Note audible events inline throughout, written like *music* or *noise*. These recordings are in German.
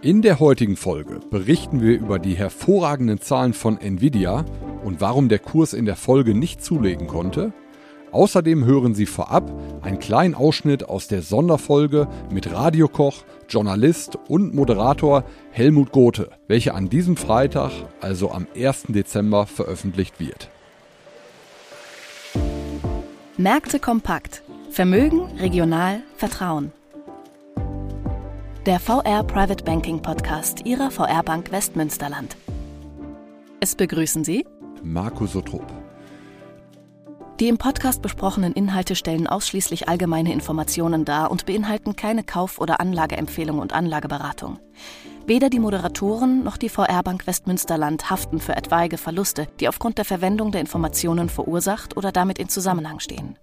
In der heutigen Folge berichten wir über die hervorragenden Zahlen von Nvidia und warum der Kurs in der Folge nicht zulegen konnte. Außerdem hören Sie vorab einen kleinen Ausschnitt aus der Sonderfolge mit Radiokoch, Journalist und Moderator Helmut Gothe, welche an diesem Freitag, also am 1. Dezember, veröffentlicht wird. Märkte kompakt. Vermögen, regional, Vertrauen der VR Private Banking Podcast Ihrer VR Bank Westmünsterland. Es begrüßen Sie Marco Sotrop. Die im Podcast besprochenen Inhalte stellen ausschließlich allgemeine Informationen dar und beinhalten keine Kauf- oder Anlageempfehlung und Anlageberatung. Weder die Moderatoren noch die VR Bank Westmünsterland haften für etwaige Verluste, die aufgrund der Verwendung der Informationen verursacht oder damit in Zusammenhang stehen.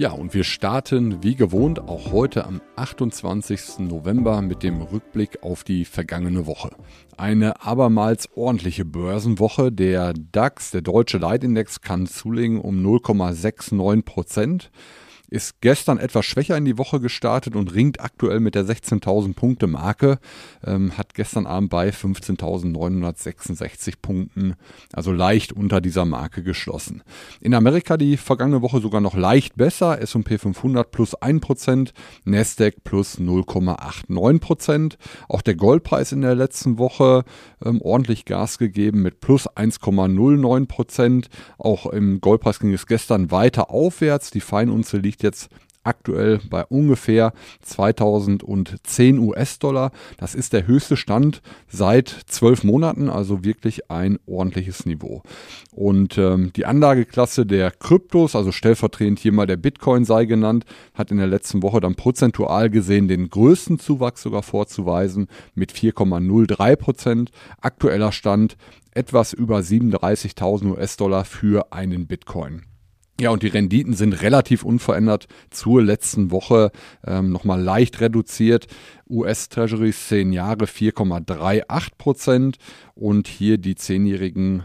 Ja, und wir starten wie gewohnt auch heute am 28. November mit dem Rückblick auf die vergangene Woche. Eine abermals ordentliche Börsenwoche. Der DAX, der deutsche Leitindex, kann zulegen um 0,69 Prozent ist gestern etwas schwächer in die Woche gestartet und ringt aktuell mit der 16.000 Punkte Marke. Ähm, hat gestern Abend bei 15.966 Punkten, also leicht unter dieser Marke geschlossen. In Amerika die vergangene Woche sogar noch leicht besser. S&P 500 plus 1%, Nasdaq plus 0,89%. Auch der Goldpreis in der letzten Woche ähm, ordentlich Gas gegeben mit plus 1,09%. Auch im Goldpreis ging es gestern weiter aufwärts. Die Feinunze liegt liegt jetzt aktuell bei ungefähr 2010 US-Dollar. Das ist der höchste Stand seit zwölf Monaten, also wirklich ein ordentliches Niveau. Und ähm, die Anlageklasse der Kryptos, also stellvertretend hier mal der Bitcoin sei genannt, hat in der letzten Woche dann prozentual gesehen den größten Zuwachs sogar vorzuweisen mit 4,03 Prozent. Aktueller Stand etwas über 37.000 US-Dollar für einen Bitcoin. Ja, und die Renditen sind relativ unverändert zur letzten Woche ähm, nochmal leicht reduziert. US Treasuries 10 Jahre 4,38 Prozent und hier die zehnjährigen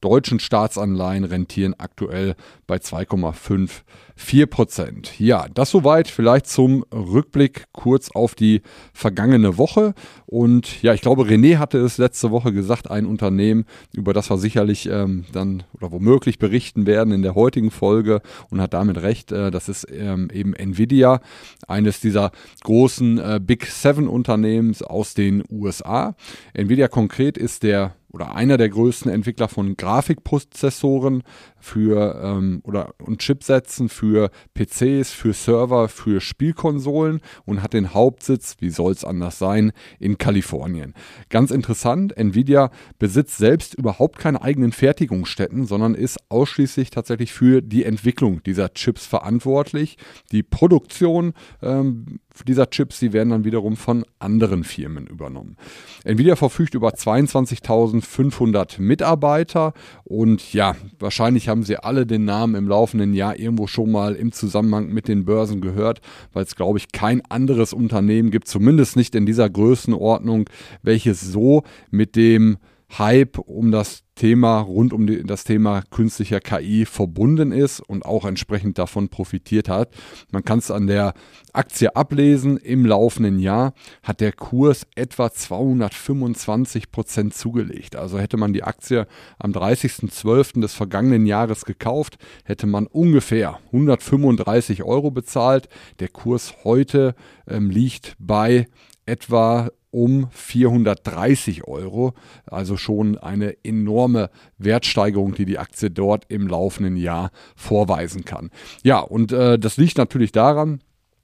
deutschen Staatsanleihen rentieren aktuell bei 2,54 Prozent. Ja, das soweit vielleicht zum Rückblick kurz auf die vergangene Woche. Und ja, ich glaube, René hatte es letzte Woche gesagt, ein Unternehmen, über das wir sicherlich ähm, dann oder womöglich berichten werden in der heutigen Folge und hat damit recht. Äh, das ist ähm, eben Nvidia, eines dieser großen äh, Big Seven Unternehmens aus den USA. Nvidia konkret ist der oder einer der größten Entwickler von Grafikprozessoren für ähm, oder und Chipsätzen für PCs, für Server, für Spielkonsolen und hat den Hauptsitz, wie soll es anders sein, in Kalifornien. Ganz interessant, Nvidia besitzt selbst überhaupt keine eigenen Fertigungsstätten, sondern ist ausschließlich tatsächlich für die Entwicklung dieser Chips verantwortlich. Die Produktion ähm, dieser Chips, die werden dann wiederum von anderen Firmen übernommen. Nvidia verfügt über 22.500 Mitarbeiter und ja, wahrscheinlich haben Sie alle den Namen im laufenden Jahr irgendwo schon mal im Zusammenhang mit den Börsen gehört, weil es, glaube ich, kein anderes Unternehmen gibt, zumindest nicht in dieser Größenordnung, welches so mit dem Hype um das Thema rund um die, das Thema künstlicher KI verbunden ist und auch entsprechend davon profitiert hat. Man kann es an der Aktie ablesen. Im laufenden Jahr hat der Kurs etwa 225 Prozent zugelegt. Also hätte man die Aktie am 30.12. des vergangenen Jahres gekauft, hätte man ungefähr 135 Euro bezahlt. Der Kurs heute ähm, liegt bei etwa um 430 Euro. Also schon eine enorme Wertsteigerung, die die Aktie dort im laufenden Jahr vorweisen kann. Ja, und äh, das liegt natürlich daran,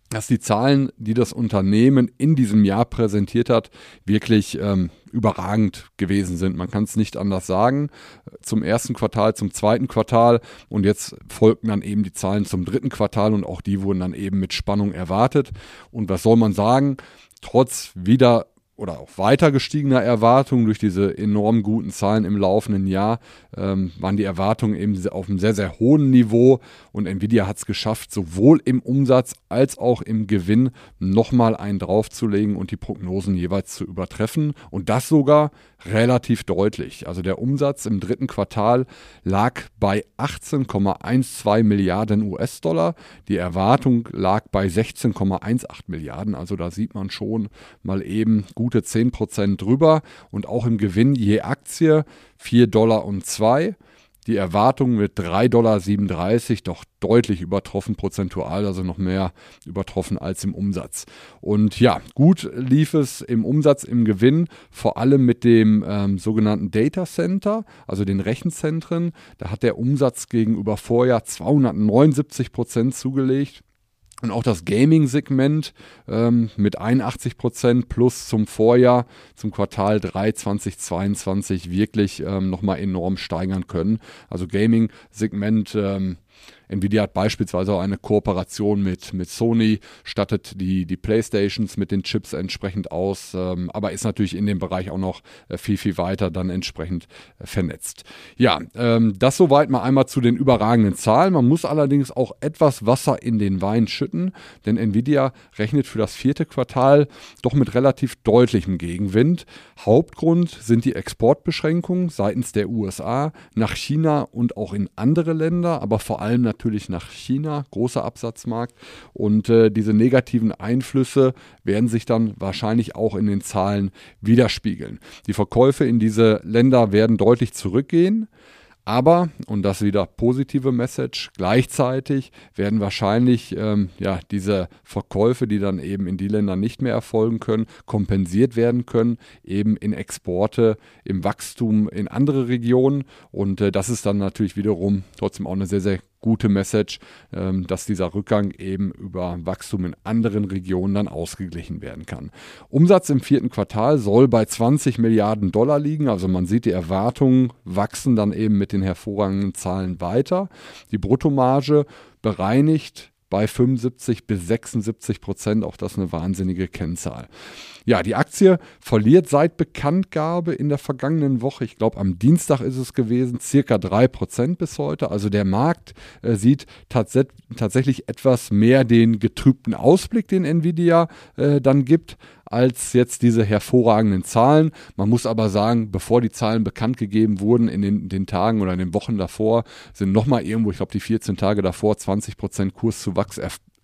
dass die Zahlen, die das Unternehmen in diesem Jahr präsentiert hat, wirklich ähm, überragend gewesen sind. Man kann es nicht anders sagen. Zum ersten Quartal, zum zweiten Quartal und jetzt folgten dann eben die Zahlen zum dritten Quartal und auch die wurden dann eben mit Spannung erwartet. Und was soll man sagen? Trotz wieder oder auch weiter gestiegener Erwartungen durch diese enorm guten Zahlen im laufenden Jahr ähm, waren die Erwartungen eben auf einem sehr, sehr hohen Niveau und Nvidia hat es geschafft, sowohl im Umsatz als auch im Gewinn nochmal einen draufzulegen und die Prognosen jeweils zu übertreffen und das sogar relativ deutlich. Also der Umsatz im dritten Quartal lag bei 18,12 Milliarden US-Dollar. Die Erwartung lag bei 16,18 Milliarden. Also da sieht man schon mal eben gut gute 10% drüber und auch im Gewinn je Aktie 4 Dollar und 2 die Erwartungen mit 3,37 Dollar doch deutlich übertroffen prozentual, also noch mehr übertroffen als im Umsatz. Und ja, gut lief es im Umsatz, im Gewinn, vor allem mit dem ähm, sogenannten Data Center, also den Rechenzentren. Da hat der Umsatz gegenüber Vorjahr 279 Prozent zugelegt. Und auch das Gaming-Segment ähm, mit 81 Prozent plus zum Vorjahr, zum Quartal 3 2022 wirklich ähm, nochmal enorm steigern können. Also Gaming-Segment ähm, Nvidia hat beispielsweise auch eine Kooperation mit, mit Sony, stattet die, die Playstations mit den Chips entsprechend aus, ähm, aber ist natürlich in dem Bereich auch noch äh, viel, viel weiter dann entsprechend äh, vernetzt. Ja, ähm, das soweit mal einmal zu den überragenden Zahlen. Man muss allerdings auch etwas Wasser in den Wein schütten, denn Nvidia rechnet für das vierte Quartal doch mit relativ deutlichem Gegenwind. Hauptgrund sind die Exportbeschränkungen seitens der USA nach China und auch in andere Länder, aber vor allem natürlich natürlich nach China, großer Absatzmarkt. Und äh, diese negativen Einflüsse werden sich dann wahrscheinlich auch in den Zahlen widerspiegeln. Die Verkäufe in diese Länder werden deutlich zurückgehen. Aber, und das wieder positive Message, gleichzeitig werden wahrscheinlich ähm, ja, diese Verkäufe, die dann eben in die Länder nicht mehr erfolgen können, kompensiert werden können, eben in Exporte, im Wachstum in andere Regionen. Und äh, das ist dann natürlich wiederum trotzdem auch eine sehr, sehr gute Message, ähm, dass dieser Rückgang eben über Wachstum in anderen Regionen dann ausgeglichen werden kann. Umsatz im vierten Quartal soll bei 20 Milliarden Dollar liegen. Also man sieht, die Erwartungen wachsen dann eben mit den hervorragenden Zahlen weiter. Die Bruttomarge bereinigt bei 75 bis 76 Prozent. Auch das eine wahnsinnige Kennzahl. Ja, die Aktie verliert seit Bekanntgabe in der vergangenen Woche, ich glaube am Dienstag ist es gewesen, circa 3 Prozent bis heute. Also der Markt äh, sieht tats tatsächlich etwas mehr den getrübten Ausblick, den Nvidia äh, dann gibt als jetzt diese hervorragenden Zahlen. Man muss aber sagen, bevor die Zahlen bekannt gegeben wurden in den, den Tagen oder in den Wochen davor, sind nochmal irgendwo, ich glaube die 14 Tage davor, 20 Prozent Kurszuwachs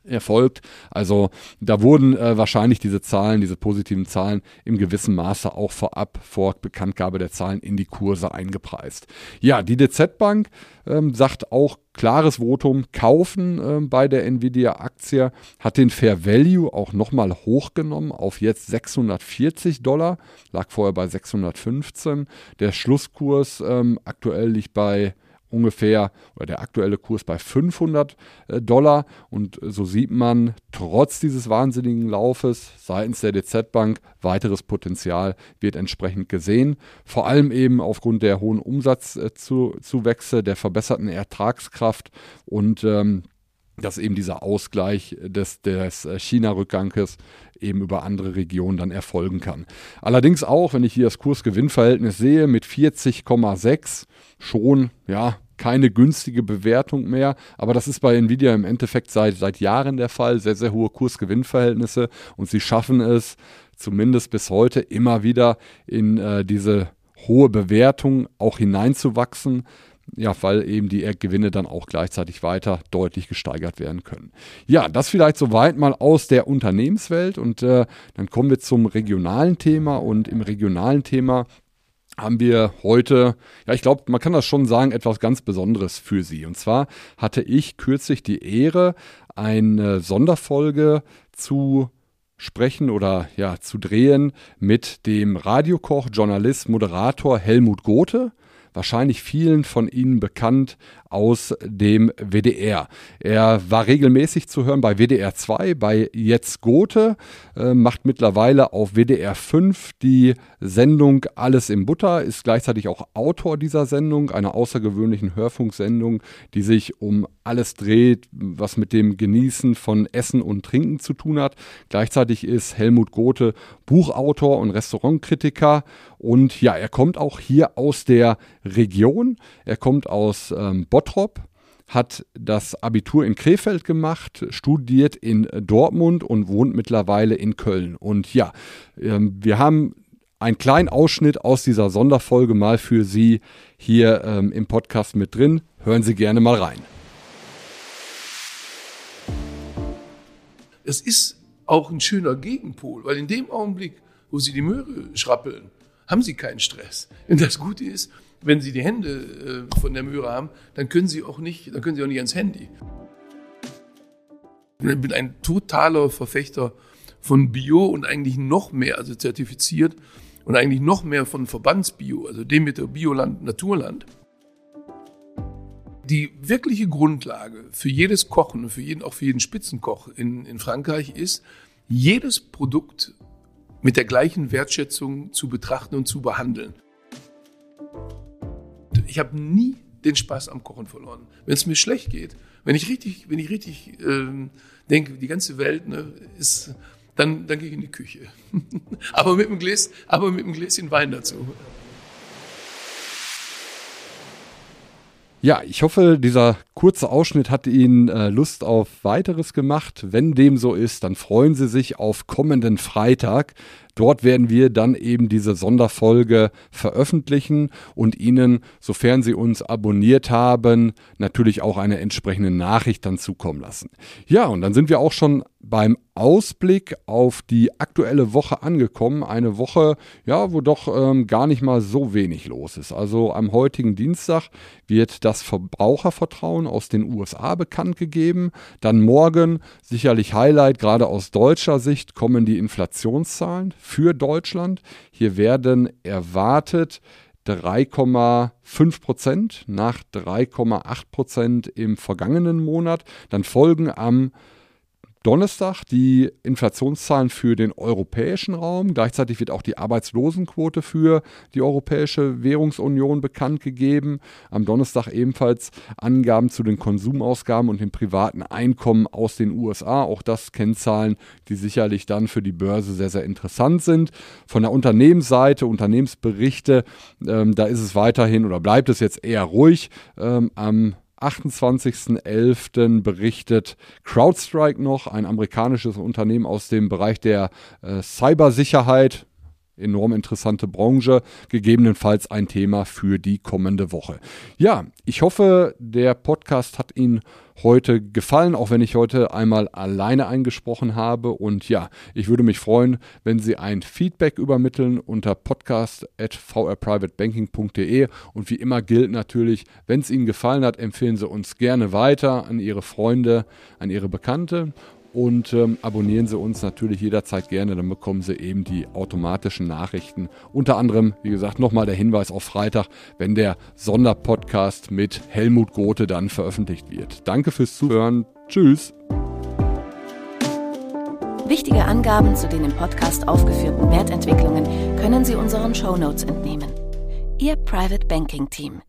erfolgt. Also da wurden äh, wahrscheinlich diese Zahlen, diese positiven Zahlen im gewissen Maße auch vorab vor Bekanntgabe der Zahlen in die Kurse eingepreist. Ja, die DZ Bank ähm, sagt auch klares Votum kaufen ähm, bei der Nvidia Aktie, hat den Fair Value auch nochmal hochgenommen auf jetzt 640 Dollar, lag vorher bei 615. Der Schlusskurs ähm, aktuell liegt bei ungefähr oder der aktuelle Kurs bei 500 äh, Dollar. Und so sieht man trotz dieses wahnsinnigen Laufes seitens der DZ Bank weiteres Potenzial wird entsprechend gesehen. Vor allem eben aufgrund der hohen Umsatzzuwächse, der verbesserten Ertragskraft und ähm, dass eben dieser Ausgleich des, des China-Rückganges eben über andere Regionen dann erfolgen kann. Allerdings auch, wenn ich hier das Kurs-Gewinn-Verhältnis sehe, mit 40,6 schon, ja, keine günstige Bewertung mehr. Aber das ist bei Nvidia im Endeffekt seit, seit Jahren der Fall. Sehr, sehr hohe Kurs-Gewinn-Verhältnisse. Und sie schaffen es zumindest bis heute immer wieder in äh, diese hohe Bewertung auch hineinzuwachsen. Ja, weil eben die Gewinne dann auch gleichzeitig weiter deutlich gesteigert werden können. Ja, das vielleicht soweit mal aus der Unternehmenswelt und äh, dann kommen wir zum regionalen Thema und im regionalen Thema haben wir heute, ja, ich glaube, man kann das schon sagen, etwas ganz Besonderes für Sie. Und zwar hatte ich kürzlich die Ehre, eine Sonderfolge zu sprechen oder ja, zu drehen mit dem Radiokoch, Journalist, Moderator Helmut Gothe wahrscheinlich vielen von Ihnen bekannt aus dem WDR. Er war regelmäßig zu hören bei WDR 2, bei Jetzt Gothe, äh, macht mittlerweile auf WDR 5 die Sendung Alles im Butter, ist gleichzeitig auch Autor dieser Sendung, einer außergewöhnlichen Hörfunksendung, die sich um alles dreht, was mit dem Genießen von Essen und Trinken zu tun hat. Gleichzeitig ist Helmut Gothe Buchautor und Restaurantkritiker und ja, er kommt auch hier aus der Region. Er kommt aus ähm, Bottrop, hat das Abitur in Krefeld gemacht, studiert in Dortmund und wohnt mittlerweile in Köln. Und ja, ähm, wir haben einen kleinen Ausschnitt aus dieser Sonderfolge mal für Sie hier ähm, im Podcast mit drin. Hören Sie gerne mal rein. Es ist auch ein schöner Gegenpol, weil in dem Augenblick, wo Sie die Möhre schrappeln, haben Sie keinen Stress. Und das Gute ist, wenn Sie die Hände äh, von der Möhre haben, dann können Sie auch nicht, dann können Sie auch nicht ans Handy. Ich bin ein totaler Verfechter von Bio und eigentlich noch mehr, also zertifiziert und eigentlich noch mehr von Verbandsbio, also Demeter Bioland, Naturland. Die wirkliche Grundlage für jedes Kochen und für jeden, auch für jeden Spitzenkoch in, in Frankreich ist, jedes Produkt mit der gleichen Wertschätzung zu betrachten und zu behandeln. Ich habe nie den Spaß am Kochen verloren. Wenn es mir schlecht geht, wenn ich richtig, wenn ich richtig äh, denke, die ganze Welt ne, ist, dann, dann gehe ich in die Küche. *laughs* aber, mit einem Gläs, aber mit einem Gläschen Wein dazu. Ja, ich hoffe, dieser kurze Ausschnitt hat Ihnen äh, Lust auf weiteres gemacht. Wenn dem so ist, dann freuen Sie sich auf kommenden Freitag. Dort werden wir dann eben diese Sonderfolge veröffentlichen und Ihnen, sofern Sie uns abonniert haben, natürlich auch eine entsprechende Nachricht dann zukommen lassen. Ja, und dann sind wir auch schon beim Ausblick auf die aktuelle Woche angekommen. Eine Woche, ja, wo doch ähm, gar nicht mal so wenig los ist. Also am heutigen Dienstag wird das Verbrauchervertrauen aus den USA bekannt gegeben. Dann morgen, sicherlich Highlight, gerade aus deutscher Sicht, kommen die Inflationszahlen für Deutschland. Hier werden erwartet 3,5 Prozent nach 3,8 Prozent im vergangenen Monat. Dann folgen am Donnerstag die Inflationszahlen für den europäischen Raum. Gleichzeitig wird auch die Arbeitslosenquote für die Europäische Währungsunion bekannt gegeben. Am Donnerstag ebenfalls Angaben zu den Konsumausgaben und dem privaten Einkommen aus den USA. Auch das Kennzahlen, die sicherlich dann für die Börse sehr, sehr interessant sind. Von der Unternehmensseite, Unternehmensberichte, ähm, da ist es weiterhin oder bleibt es jetzt eher ruhig. Ähm, am 28.11. berichtet CrowdStrike noch, ein amerikanisches Unternehmen aus dem Bereich der äh, Cybersicherheit. Enorm interessante Branche, gegebenenfalls ein Thema für die kommende Woche. Ja, ich hoffe, der Podcast hat Ihnen heute gefallen, auch wenn ich heute einmal alleine eingesprochen habe. Und ja, ich würde mich freuen, wenn Sie ein Feedback übermitteln unter podcast.vrprivatebanking.de. Und wie immer gilt natürlich, wenn es Ihnen gefallen hat, empfehlen Sie uns gerne weiter an Ihre Freunde, an Ihre Bekannte und ähm, abonnieren Sie uns natürlich jederzeit gerne, dann bekommen Sie eben die automatischen Nachrichten. Unter anderem, wie gesagt, nochmal der Hinweis auf Freitag, wenn der Sonderpodcast mit Helmut Gothe dann veröffentlicht wird. Danke fürs Zuhören. Tschüss. Wichtige Angaben zu den im Podcast aufgeführten Wertentwicklungen können Sie unseren Shownotes entnehmen. Ihr Private Banking Team.